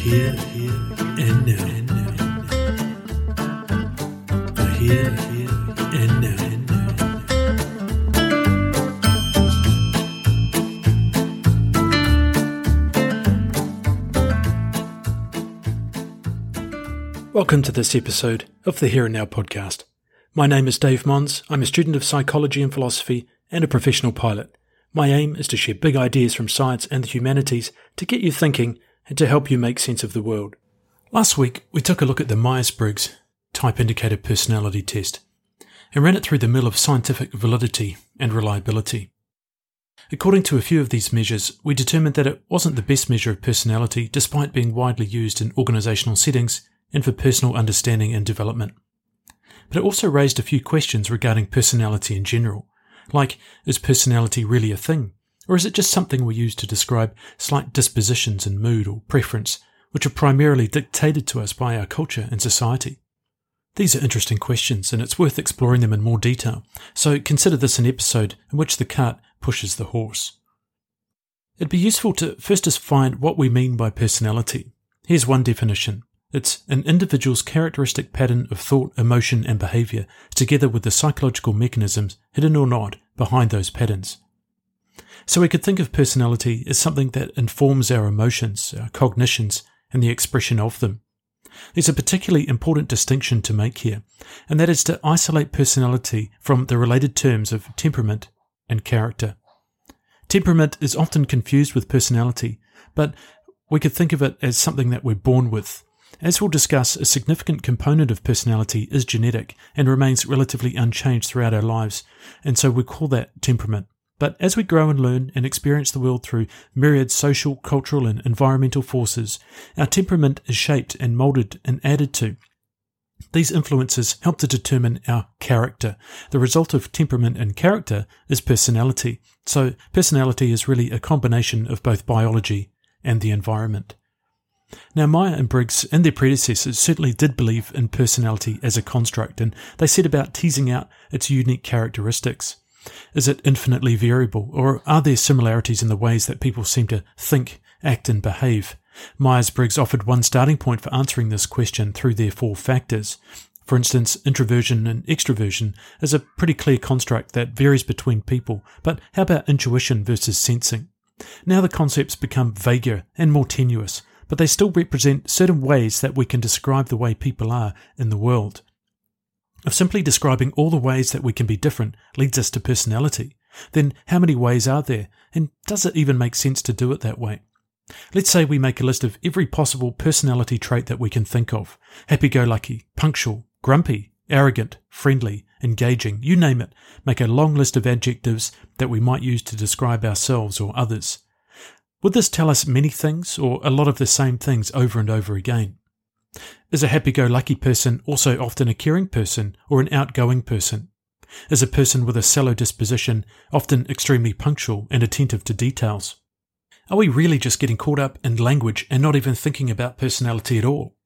here, and now. Here, and now. Welcome to this episode of the Here and Now podcast. My name is Dave Mons. I'm a student of psychology and philosophy and a professional pilot. My aim is to share big ideas from science and the humanities to get you thinking and to help you make sense of the world. Last week, we took a look at the Myers Briggs Type Indicator Personality Test and ran it through the mill of scientific validity and reliability. According to a few of these measures, we determined that it wasn't the best measure of personality despite being widely used in organisational settings and for personal understanding and development. But it also raised a few questions regarding personality in general, like is personality really a thing? Or is it just something we use to describe slight dispositions in mood or preference, which are primarily dictated to us by our culture and society? These are interesting questions, and it's worth exploring them in more detail, so consider this an episode in which the cart pushes the horse. It'd be useful to first define what we mean by personality. Here's one definition it's an individual's characteristic pattern of thought, emotion, and behavior, together with the psychological mechanisms, hidden or not, behind those patterns. So we could think of personality as something that informs our emotions, our cognitions, and the expression of them. There's a particularly important distinction to make here, and that is to isolate personality from the related terms of temperament and character. Temperament is often confused with personality, but we could think of it as something that we're born with, as we'll discuss, a significant component of personality is genetic and remains relatively unchanged throughout our lives, and so we call that temperament. But as we grow and learn and experience the world through myriad social, cultural, and environmental forces, our temperament is shaped and moulded and added to. These influences help to determine our character. The result of temperament and character is personality. So, personality is really a combination of both biology and the environment. Now, Meyer and Briggs and their predecessors certainly did believe in personality as a construct, and they set about teasing out its unique characteristics. Is it infinitely variable, or are there similarities in the ways that people seem to think, act, and behave? Myers Briggs offered one starting point for answering this question through their four factors. For instance, introversion and extroversion is a pretty clear construct that varies between people, but how about intuition versus sensing? Now the concepts become vaguer and more tenuous, but they still represent certain ways that we can describe the way people are in the world. If simply describing all the ways that we can be different leads us to personality, then how many ways are there, and does it even make sense to do it that way? Let's say we make a list of every possible personality trait that we can think of happy go lucky, punctual, grumpy, arrogant, friendly, engaging, you name it. Make a long list of adjectives that we might use to describe ourselves or others. Would this tell us many things or a lot of the same things over and over again? Is a happy go lucky person also often a caring person or an outgoing person? Is a person with a sallow disposition often extremely punctual and attentive to details? Are we really just getting caught up in language and not even thinking about personality at all?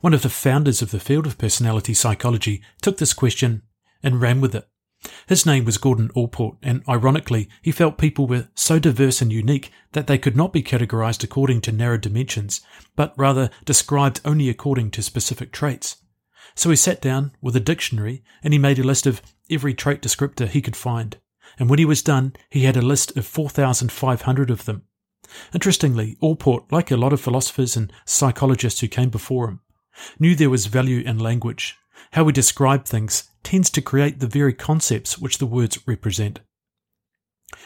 One of the founders of the field of personality psychology took this question and ran with it. His name was Gordon Allport, and ironically, he felt people were so diverse and unique that they could not be categorized according to narrow dimensions, but rather described only according to specific traits. So he sat down with a dictionary and he made a list of every trait descriptor he could find. And when he was done, he had a list of 4,500 of them. Interestingly, Allport, like a lot of philosophers and psychologists who came before him, knew there was value in language. How we describe things tends to create the very concepts which the words represent.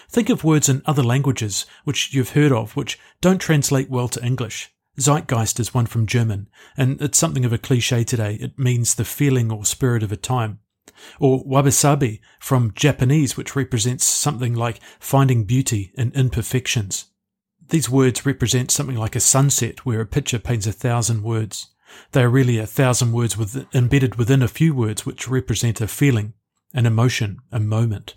Think of words in other languages which you've heard of which don't translate well to English. Zeitgeist is one from German, and it's something of a cliche today. It means the feeling or spirit of a time. Or wabi-sabi from Japanese, which represents something like finding beauty in imperfections. These words represent something like a sunset where a picture paints a thousand words. They are really a thousand words with, embedded within a few words which represent a feeling, an emotion, a moment.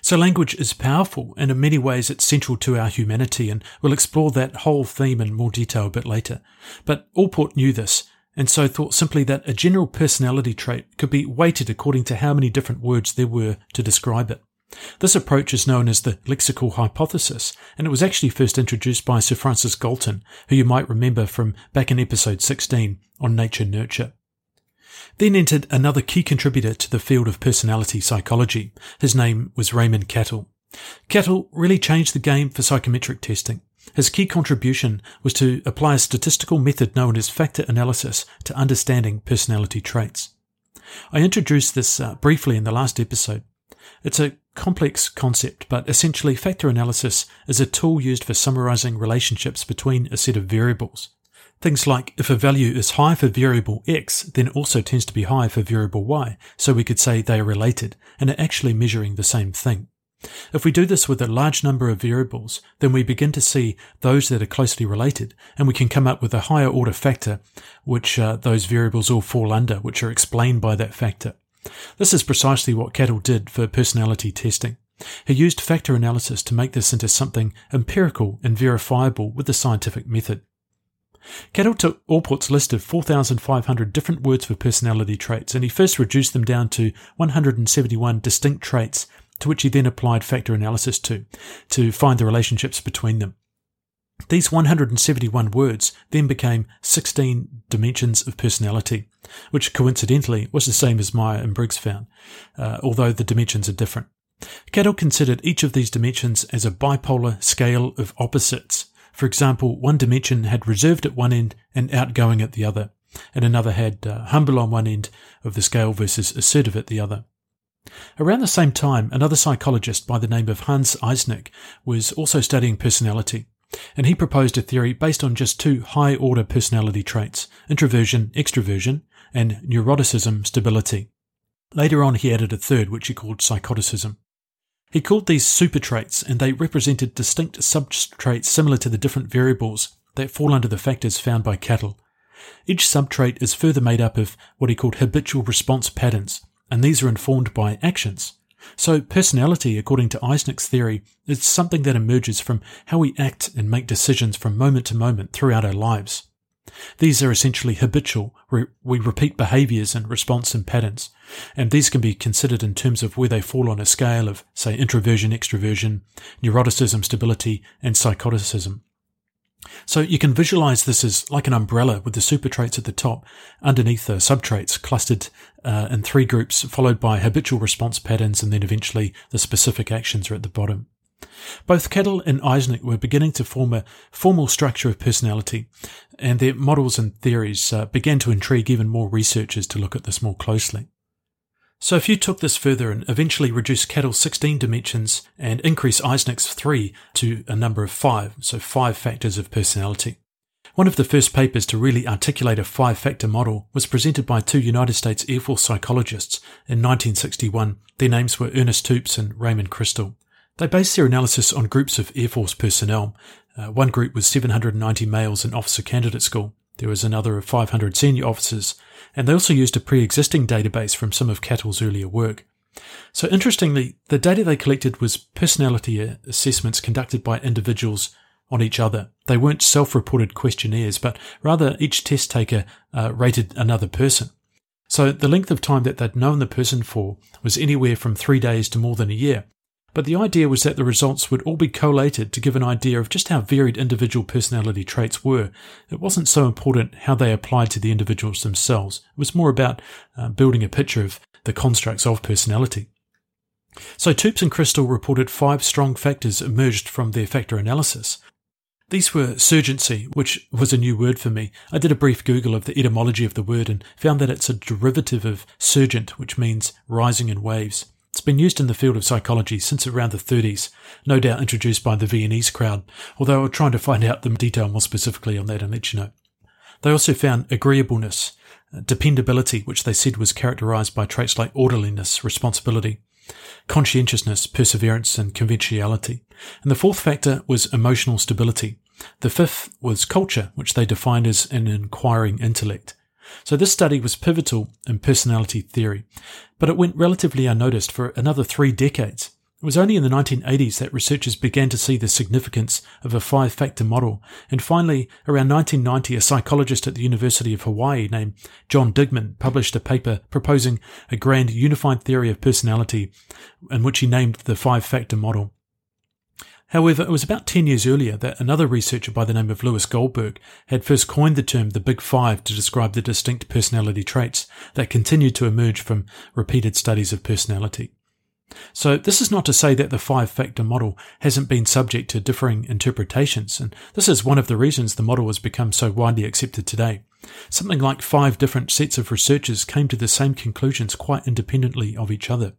So language is powerful, and in many ways it's central to our humanity, and we'll explore that whole theme in more detail a bit later. But Allport knew this, and so thought simply that a general personality trait could be weighted according to how many different words there were to describe it. This approach is known as the lexical hypothesis, and it was actually first introduced by Sir Francis Galton, who you might remember from back in episode 16 on nature nurture. Then entered another key contributor to the field of personality psychology. His name was Raymond Cattell. Cattell really changed the game for psychometric testing. His key contribution was to apply a statistical method known as factor analysis to understanding personality traits. I introduced this uh, briefly in the last episode. It's a complex concept, but essentially factor analysis is a tool used for summarizing relationships between a set of variables. Things like if a value is high for variable x, then also tends to be high for variable y, so we could say they are related and are actually measuring the same thing. If we do this with a large number of variables, then we begin to see those that are closely related, and we can come up with a higher order factor, which uh, those variables all fall under, which are explained by that factor. This is precisely what Cattell did for personality testing. He used factor analysis to make this into something empirical and verifiable with the scientific method. Cattell took Allport's list of 4,500 different words for personality traits and he first reduced them down to 171 distinct traits to which he then applied factor analysis to, to find the relationships between them. These 171 words then became 16 dimensions of personality, which coincidentally was the same as Meyer and Briggs found, uh, although the dimensions are different. Cattell considered each of these dimensions as a bipolar scale of opposites. For example, one dimension had reserved at one end and outgoing at the other, and another had uh, humble on one end of the scale versus assertive at the other. Around the same time, another psychologist by the name of Hans Eysenck was also studying personality and he proposed a theory based on just two high order personality traits introversion, extroversion, and neuroticism, stability. Later on, he added a third, which he called psychoticism. He called these super traits, and they represented distinct subtraits similar to the different variables that fall under the factors found by Cattell. Each subtrait is further made up of what he called habitual response patterns, and these are informed by actions, so, personality, according to Eysenck's theory, is something that emerges from how we act and make decisions from moment to moment throughout our lives. These are essentially habitual, we repeat behaviors and response and patterns, and these can be considered in terms of where they fall on a scale of, say, introversion, extroversion, neuroticism, stability, and psychoticism. So you can visualize this as like an umbrella with the super traits at the top, underneath the subtraits clustered uh, in three groups, followed by habitual response patterns, and then eventually the specific actions are at the bottom. Both Cattell and Eysenck were beginning to form a formal structure of personality, and their models and theories uh, began to intrigue even more researchers to look at this more closely. So if you took this further and eventually reduced Cattell's 16 dimensions and increase Eysenck's 3 to a number of 5, so 5 factors of personality. One of the first papers to really articulate a five factor model was presented by two United States Air Force psychologists in 1961. Their names were Ernest Tupes and Raymond Christal. They based their analysis on groups of Air Force personnel. Uh, one group was 790 males in officer candidate school. There was another of 500 senior officers and they also used a pre-existing database from some of Cattell's earlier work. So interestingly, the data they collected was personality assessments conducted by individuals on each other. They weren't self-reported questionnaires, but rather each test taker uh, rated another person. So the length of time that they'd known the person for was anywhere from three days to more than a year, but the idea was that the results would all be collated to give an idea of just how varied individual personality traits were. It wasn't so important how they applied to the individuals themselves. It was more about uh, building a picture of the constructs of personality. So Tupes and Christal reported five strong factors emerged from their factor analysis. These were surgency, which was a new word for me. I did a brief Google of the etymology of the word and found that it's a derivative of surgent, which means rising in waves. It's been used in the field of psychology since around the 30s, no doubt introduced by the Viennese crowd, although I'm trying to find out the detail more specifically on that and let you know. They also found agreeableness, uh, dependability, which they said was characterized by traits like orderliness, responsibility, conscientiousness, perseverance, and conventionality. And the fourth factor was emotional stability. The fifth was culture, which they defined as an inquiring intellect. So this study was pivotal in personality theory, but it went relatively unnoticed for another three decades. It was only in the 1980s that researchers began to see the significance of a five factor model, and finally, around 1990, a psychologist at the University of Hawaii named John Digman published a paper proposing a grand unified theory of personality, in which he named the five factor model. However, it was about 10 years earlier that another researcher by the name of Lewis Goldberg had first coined the term the Big Five to describe the distinct personality traits that continued to emerge from repeated studies of personality. So this is not to say that the five factor model hasn't been subject to differing interpretations, and this is one of the reasons the model has become so widely accepted today. Something like five different sets of researchers came to the same conclusions quite independently of each other.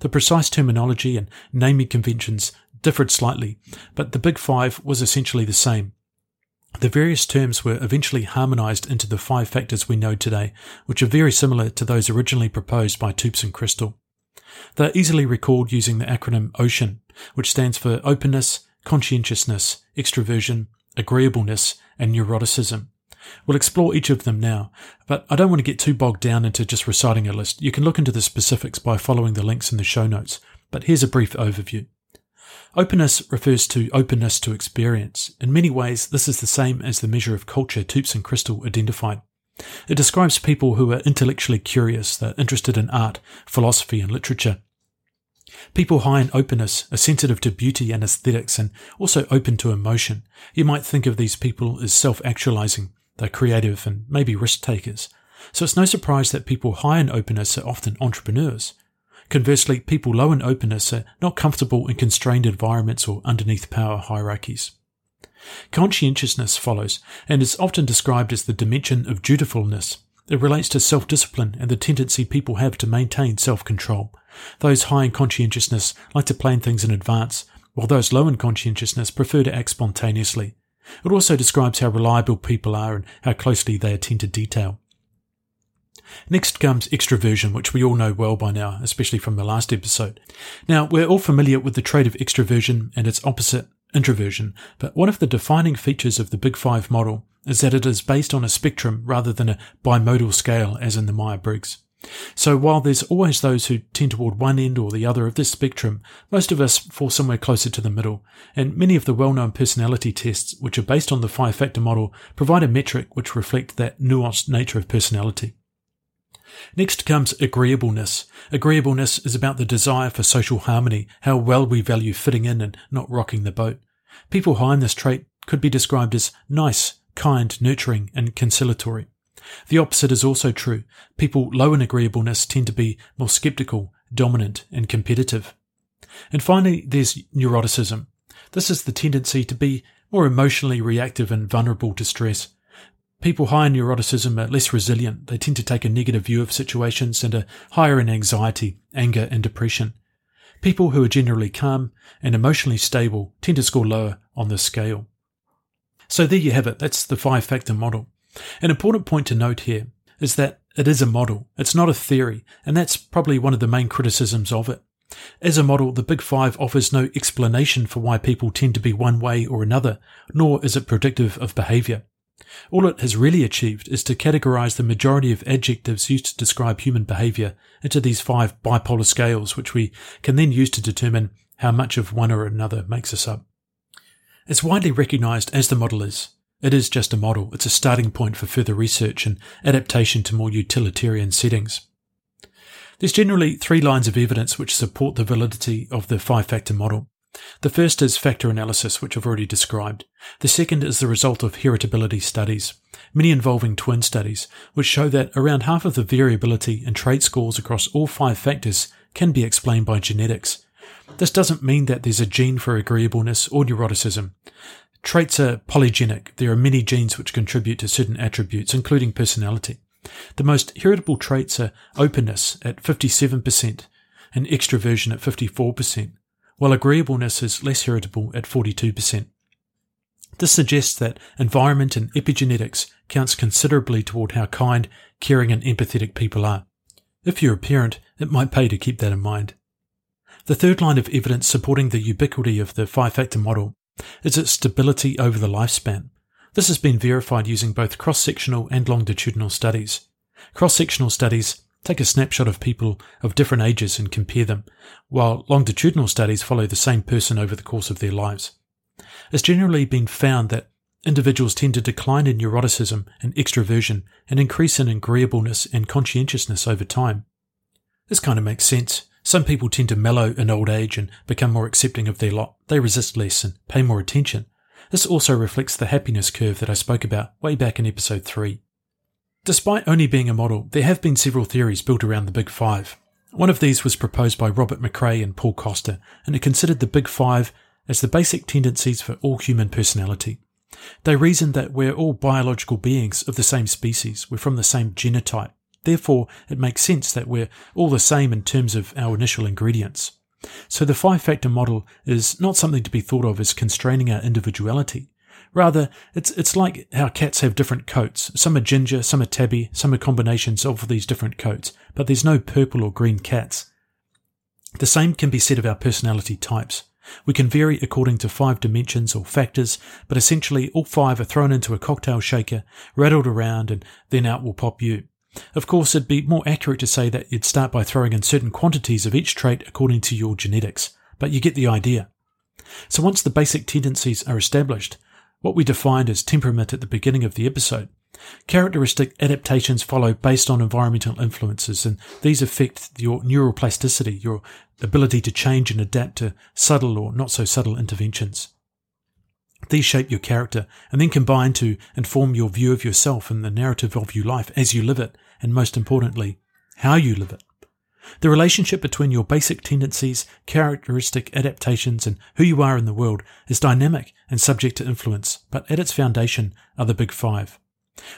The precise terminology and naming conventions differed slightly, but the big five was essentially the same. The various terms were eventually harmonized into the five factors we know today, which are very similar to those originally proposed by Tupes and Christal. They're easily recalled using the acronym OCEAN, which stands for openness, conscientiousness, extroversion, agreeableness, and neuroticism. We'll explore each of them now, but I don't want to get too bogged down into just reciting a list. You can look into the specifics by following the links in the show notes, but here's a brief overview. Openness refers to openness to experience. In many ways, this is the same as the measure of culture Tupes and Christal identified. It describes people who are intellectually curious, they're interested in art, philosophy, and literature. People high in openness are sensitive to beauty and aesthetics and also open to emotion. You might think of these people as self actualizing, they're creative and maybe risk takers. So it's no surprise that people high in openness are often entrepreneurs. Conversely, people low in openness are not comfortable in constrained environments or underneath power hierarchies. Conscientiousness follows and is often described as the dimension of dutifulness. It relates to self discipline and the tendency people have to maintain self control. Those high in conscientiousness like to plan things in advance, while those low in conscientiousness prefer to act spontaneously. It also describes how reliable people are and how closely they attend to detail. Next comes extroversion, which we all know well by now, especially from the last episode. Now, we're all familiar with the trait of extroversion and its opposite, introversion, but one of the defining features of the Big Five model is that it is based on a spectrum rather than a bimodal scale as in the Myers-Briggs. So while there's always those who tend toward one end or the other of this spectrum, most of us fall somewhere closer to the middle, and many of the well-known personality tests, which are based on the five-factor model, provide a metric which reflect that nuanced nature of personality. Next comes agreeableness. Agreeableness is about the desire for social harmony, how well we value fitting in and not rocking the boat. People high in this trait could be described as nice, kind, nurturing, and conciliatory. The opposite is also true. People low in agreeableness tend to be more skeptical, dominant, and competitive. And finally, there's neuroticism. This is the tendency to be more emotionally reactive and vulnerable to stress. People high in neuroticism are less resilient. They tend to take a negative view of situations and are higher in anxiety, anger, and depression. People who are generally calm and emotionally stable tend to score lower on this scale. So there you have it. That's the five factor model. An important point to note here is that it is a model. It's not a theory. And that's probably one of the main criticisms of it. As a model, the Big Five offers no explanation for why people tend to be one way or another, nor is it predictive of behavior. All it has really achieved is to categorize the majority of adjectives used to describe human behavior into these five bipolar scales, which we can then use to determine how much of one or another makes us up. As widely recognized as the model is, it is just a model. It's a starting point for further research and adaptation to more utilitarian settings. There's generally three lines of evidence which support the validity of the five factor model. The first is factor analysis, which I've already described. The second is the result of heritability studies, many involving twin studies, which show that around half of the variability in trait scores across all five factors can be explained by genetics. This doesn't mean that there's a gene for agreeableness or neuroticism. Traits are polygenic. There are many genes which contribute to certain attributes, including personality. The most heritable traits are openness at 57% and extroversion at 54%, while agreeableness is less heritable at 42%. This suggests that environment and epigenetics counts considerably toward how kind, caring and empathetic people are. If you're a parent, it might pay to keep that in mind. The third line of evidence supporting the ubiquity of the five-factor model is its stability over the lifespan. This has been verified using both cross-sectional and longitudinal studies. Cross-sectional studies take a snapshot of people of different ages and compare them, while longitudinal studies follow the same person over the course of their lives. It's generally been found that individuals tend to decline in neuroticism and extroversion and increase in agreeableness and conscientiousness over time. This kind of makes sense. Some people tend to mellow in old age and become more accepting of their lot. They resist less and pay more attention. This also reflects the happiness curve that I spoke about way back in episode 3. Despite only being a model, there have been several theories built around the Big Five. One of these was proposed by Robert McCrae and Paul Costa, and it considered the Big Five as the basic tendencies for all human personality. They reasoned that we're all biological beings of the same species, we're from the same genotype. Therefore, it makes sense that we're all the same in terms of our initial ingredients. So the five factor model is not something to be thought of as constraining our individuality. Rather, it's, it's like how cats have different coats. Some are ginger, some are tabby, some are combinations of these different coats, but there's no purple or green cats. The same can be said of our personality types. We can vary according to five dimensions or factors, but essentially all five are thrown into a cocktail shaker, rattled around, and then out will pop you. Of course, it'd be more accurate to say that you'd start by throwing in certain quantities of each trait according to your genetics, but you get the idea. So once the basic tendencies are established, what we defined as temperament at the beginning of the episode, characteristic adaptations follow based on environmental influences, and these affect your neuroplasticity, your ability to change and adapt to subtle or not so subtle interventions. These shape your character and then combine to inform your view of yourself and the narrative of your life as you live it, and most importantly, how you live it. The relationship between your basic tendencies, characteristic adaptations, and who you are in the world is dynamic and subject to influence, but at its foundation are the Big Five.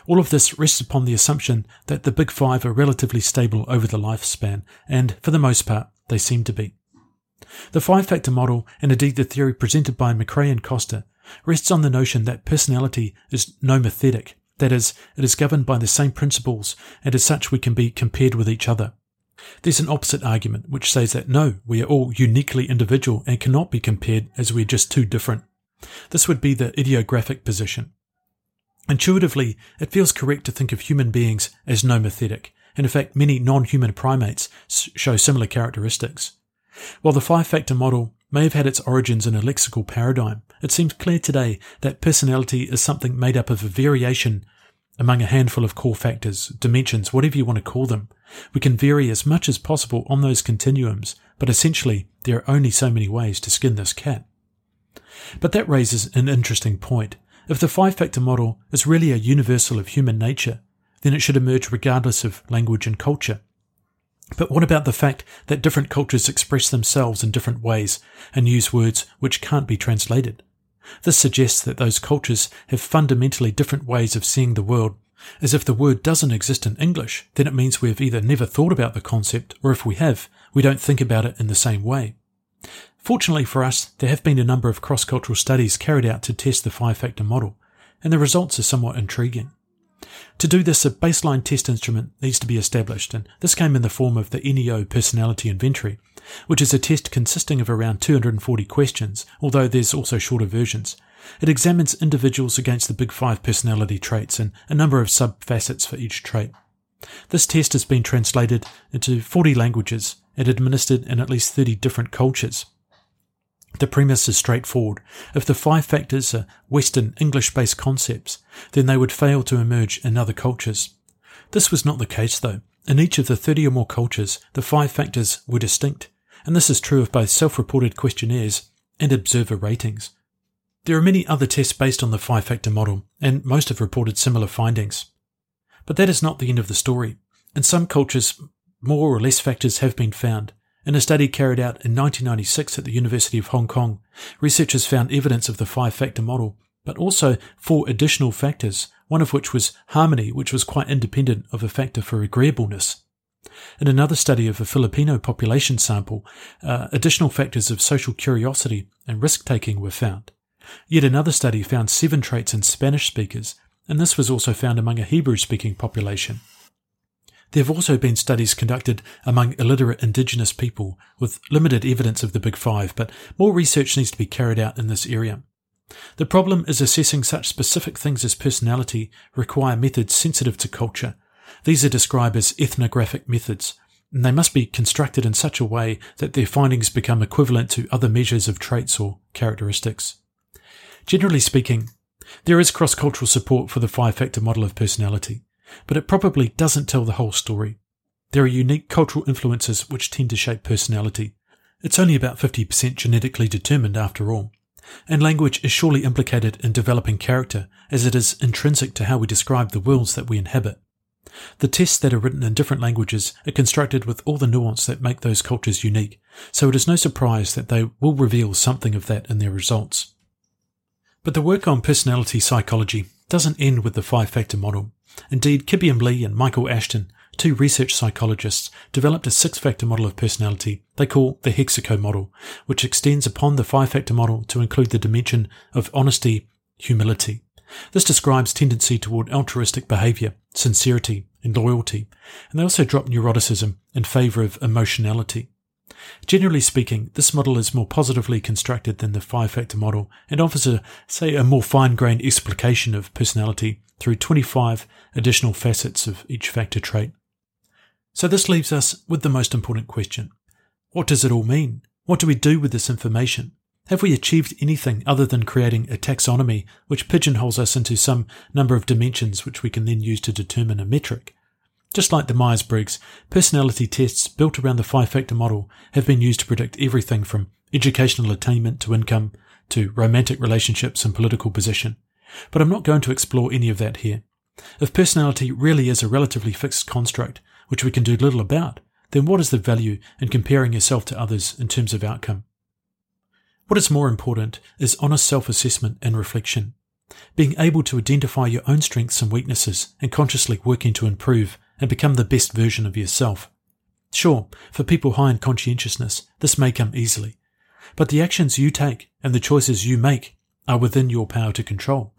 All of this rests upon the assumption that the Big Five are relatively stable over the lifespan, and for the most part, they seem to be. The five factor model, and indeed the theory presented by McCrae and Costa, rests on the notion that personality is nomothetic, that is, it is governed by the same principles, and as such we can be compared with each other. There's an opposite argument which says that no, we are all uniquely individual and cannot be compared as we're just too different. This would be the idiographic position. Intuitively, it feels correct to think of human beings as nomothetic, and in fact, many non human primates show similar characteristics. While the five factor model may have had its origins in a lexical paradigm, it seems clear today that personality is something made up of a variation among a handful of core factors, dimensions, whatever you want to call them. We can vary as much as possible on those continuums, but essentially there are only so many ways to skin this cat. But that raises an interesting point. If the five factor model is really a universal of human nature, then it should emerge regardless of language and culture. But what about the fact that different cultures express themselves in different ways and use words which can't be translated? This suggests that those cultures have fundamentally different ways of seeing the world. As if the word doesn't exist in English, then it means we have either never thought about the concept, or if we have, we don't think about it in the same way. Fortunately for us, there have been a number of cross-cultural studies carried out to test the five-factor model, and the results are somewhat intriguing. To do this, a baseline test instrument needs to be established, and this came in the form of the NEO Personality Inventory, which is a test consisting of around 240 questions, although there's also shorter versions. It examines individuals against the big five personality traits and a number of sub-facets for each trait. This test has been translated into 40 languages and administered in at least 30 different cultures. The premise is straightforward. If the five factors are Western English based concepts, then they would fail to emerge in other cultures. This was not the case though. In each of the 30 or more cultures, the five factors were distinct, and this is true of both self reported questionnaires and observer ratings. There are many other tests based on the five factor model, and most have reported similar findings. But that is not the end of the story. In some cultures, more or less factors have been found, in a study carried out in 1996 at the University of Hong Kong, researchers found evidence of the five factor model, but also four additional factors, one of which was harmony, which was quite independent of a factor for agreeableness. In another study of a Filipino population sample, uh, additional factors of social curiosity and risk taking were found. Yet another study found seven traits in Spanish speakers, and this was also found among a Hebrew speaking population. There have also been studies conducted among illiterate indigenous people with limited evidence of the Big Five, but more research needs to be carried out in this area. The problem is assessing such specific things as personality require methods sensitive to culture, These are described as ethnographic methods, and they must be constructed in such a way that their findings become equivalent to other measures of traits or characteristics. Generally speaking, there is cross cultural support for the five factor model of personality, but it probably doesn't tell the whole story. There are unique cultural influences which tend to shape personality. It's only about 50% genetically determined after all. And language is surely implicated in developing character as it is intrinsic to how we describe the worlds that we inhabit. The tests that are written in different languages are constructed with all the nuance that make those cultures unique, so it is no surprise that they will reveal something of that in their results. But the work on personality psychology doesn't end with the five factor model. Indeed, Kibeom Lee and Michael Ashton, two research psychologists, developed a six factor model of personality they call the Hexaco model, which extends upon the five factor model to include the dimension of honesty, humility. This describes tendency toward altruistic behavior, sincerity, and loyalty, and they also drop neuroticism in favor of emotionality. Generally speaking, this model is more positively constructed than the five factor model and offers a, say, a more fine grained explication of personality through 25 additional facets of each factor trait. So this leaves us with the most important question. What does it all mean? What do we do with this information? Have we achieved anything other than creating a taxonomy which pigeonholes us into some number of dimensions which we can then use to determine a metric? Just like the Myers Briggs, personality tests built around the five factor model have been used to predict everything from educational attainment to income to romantic relationships and political position. But I'm not going to explore any of that here. If personality really is a relatively fixed construct, which we can do little about, then what is the value in comparing yourself to others in terms of outcome? What is more important is honest self assessment and reflection. Being able to identify your own strengths and weaknesses and consciously working to improve and become the best version of yourself. Sure, for people high in conscientiousness, this may come easily. But the actions you take and the choices you make are within your power to control.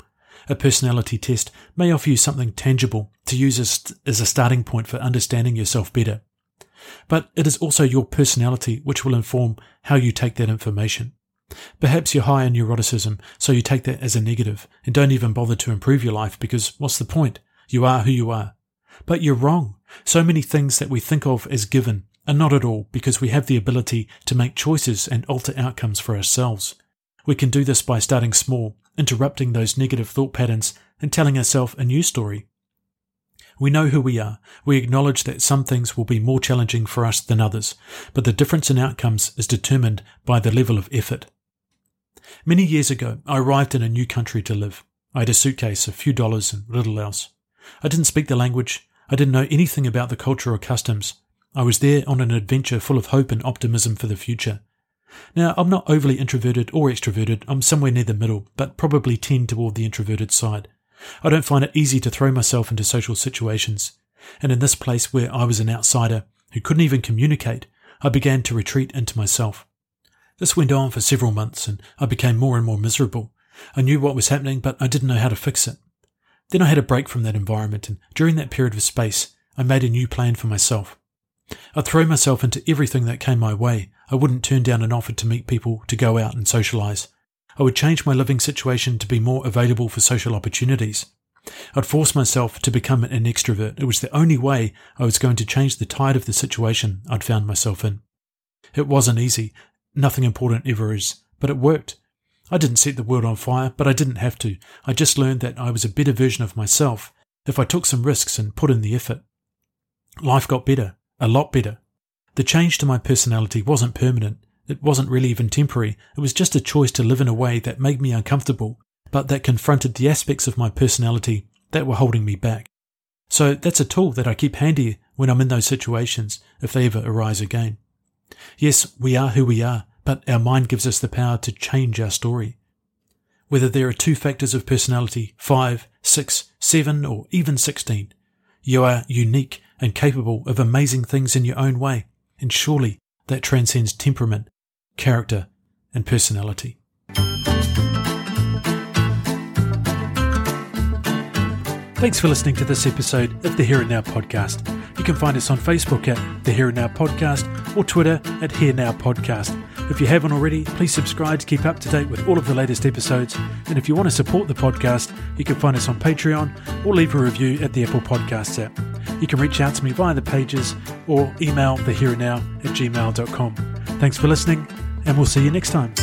A personality test may offer you something tangible to use as, as a starting point for understanding yourself better. But it is also your personality which will inform how you take that information. Perhaps you're high in neuroticism, so you take that as a negative and don't even bother to improve your life because what's the point? You are who you are. But you're wrong. So many things that we think of as given are not at all because we have the ability to make choices and alter outcomes for ourselves. We can do this by starting small, interrupting those negative thought patterns and telling ourselves a new story. We know who we are. We acknowledge that some things will be more challenging for us than others, but the difference in outcomes is determined by the level of effort. Many years ago, I arrived in a new country to live. I had a suitcase, a few dollars, and little else. I didn't speak the language. I didn't know anything about the culture or customs. I was there on an adventure full of hope and optimism for the future. Now, I'm not overly introverted or extroverted. I'm somewhere near the middle, but probably tend toward the introverted side. I don't find it easy to throw myself into social situations. And in this place where I was an outsider who couldn't even communicate, I began to retreat into myself. This went on for several months and I became more and more miserable. I knew what was happening, but I didn't know how to fix it. Then I had a break from that environment, and during that period of space, I made a new plan for myself. I'd throw myself into everything that came my way. I wouldn't turn down an offer to meet people, to go out and socialize. I would change my living situation to be more available for social opportunities. I'd force myself to become an extrovert. It was the only way I was going to change the tide of the situation I'd found myself in. It wasn't easy, Nothing important ever is, but it worked. I didn't set the world on fire, but I didn't have to. I just learned that I was a better version of myself if I took some risks and put in the effort. Life got better, a lot better. The change to my personality wasn't permanent. It wasn't really even temporary. It was just a choice to live in a way that made me uncomfortable, but that confronted the aspects of my personality that were holding me back. So that's a tool that I keep handy when I'm in those situations, if they ever arise again. Yes, we are who we are, but our mind gives us the power to change our story. Whether there are two factors of personality, five, six, seven, or even sixteen, you are unique and capable of amazing things in your own way, and surely that transcends temperament, character, and personality. Thanks for listening to this episode of the Here and Now podcast. You can find us on Facebook at the Here and Now podcast or Twitter at Here Now podcast. If you haven't already, please subscribe to keep up to date with all of the latest episodes. And if you want to support the podcast, you can find us on Patreon or leave a review at the Apple Podcasts app. you can reach out to me via the pages or email the here and now at gmail.com. Thanks for listening, and we'll see you next time.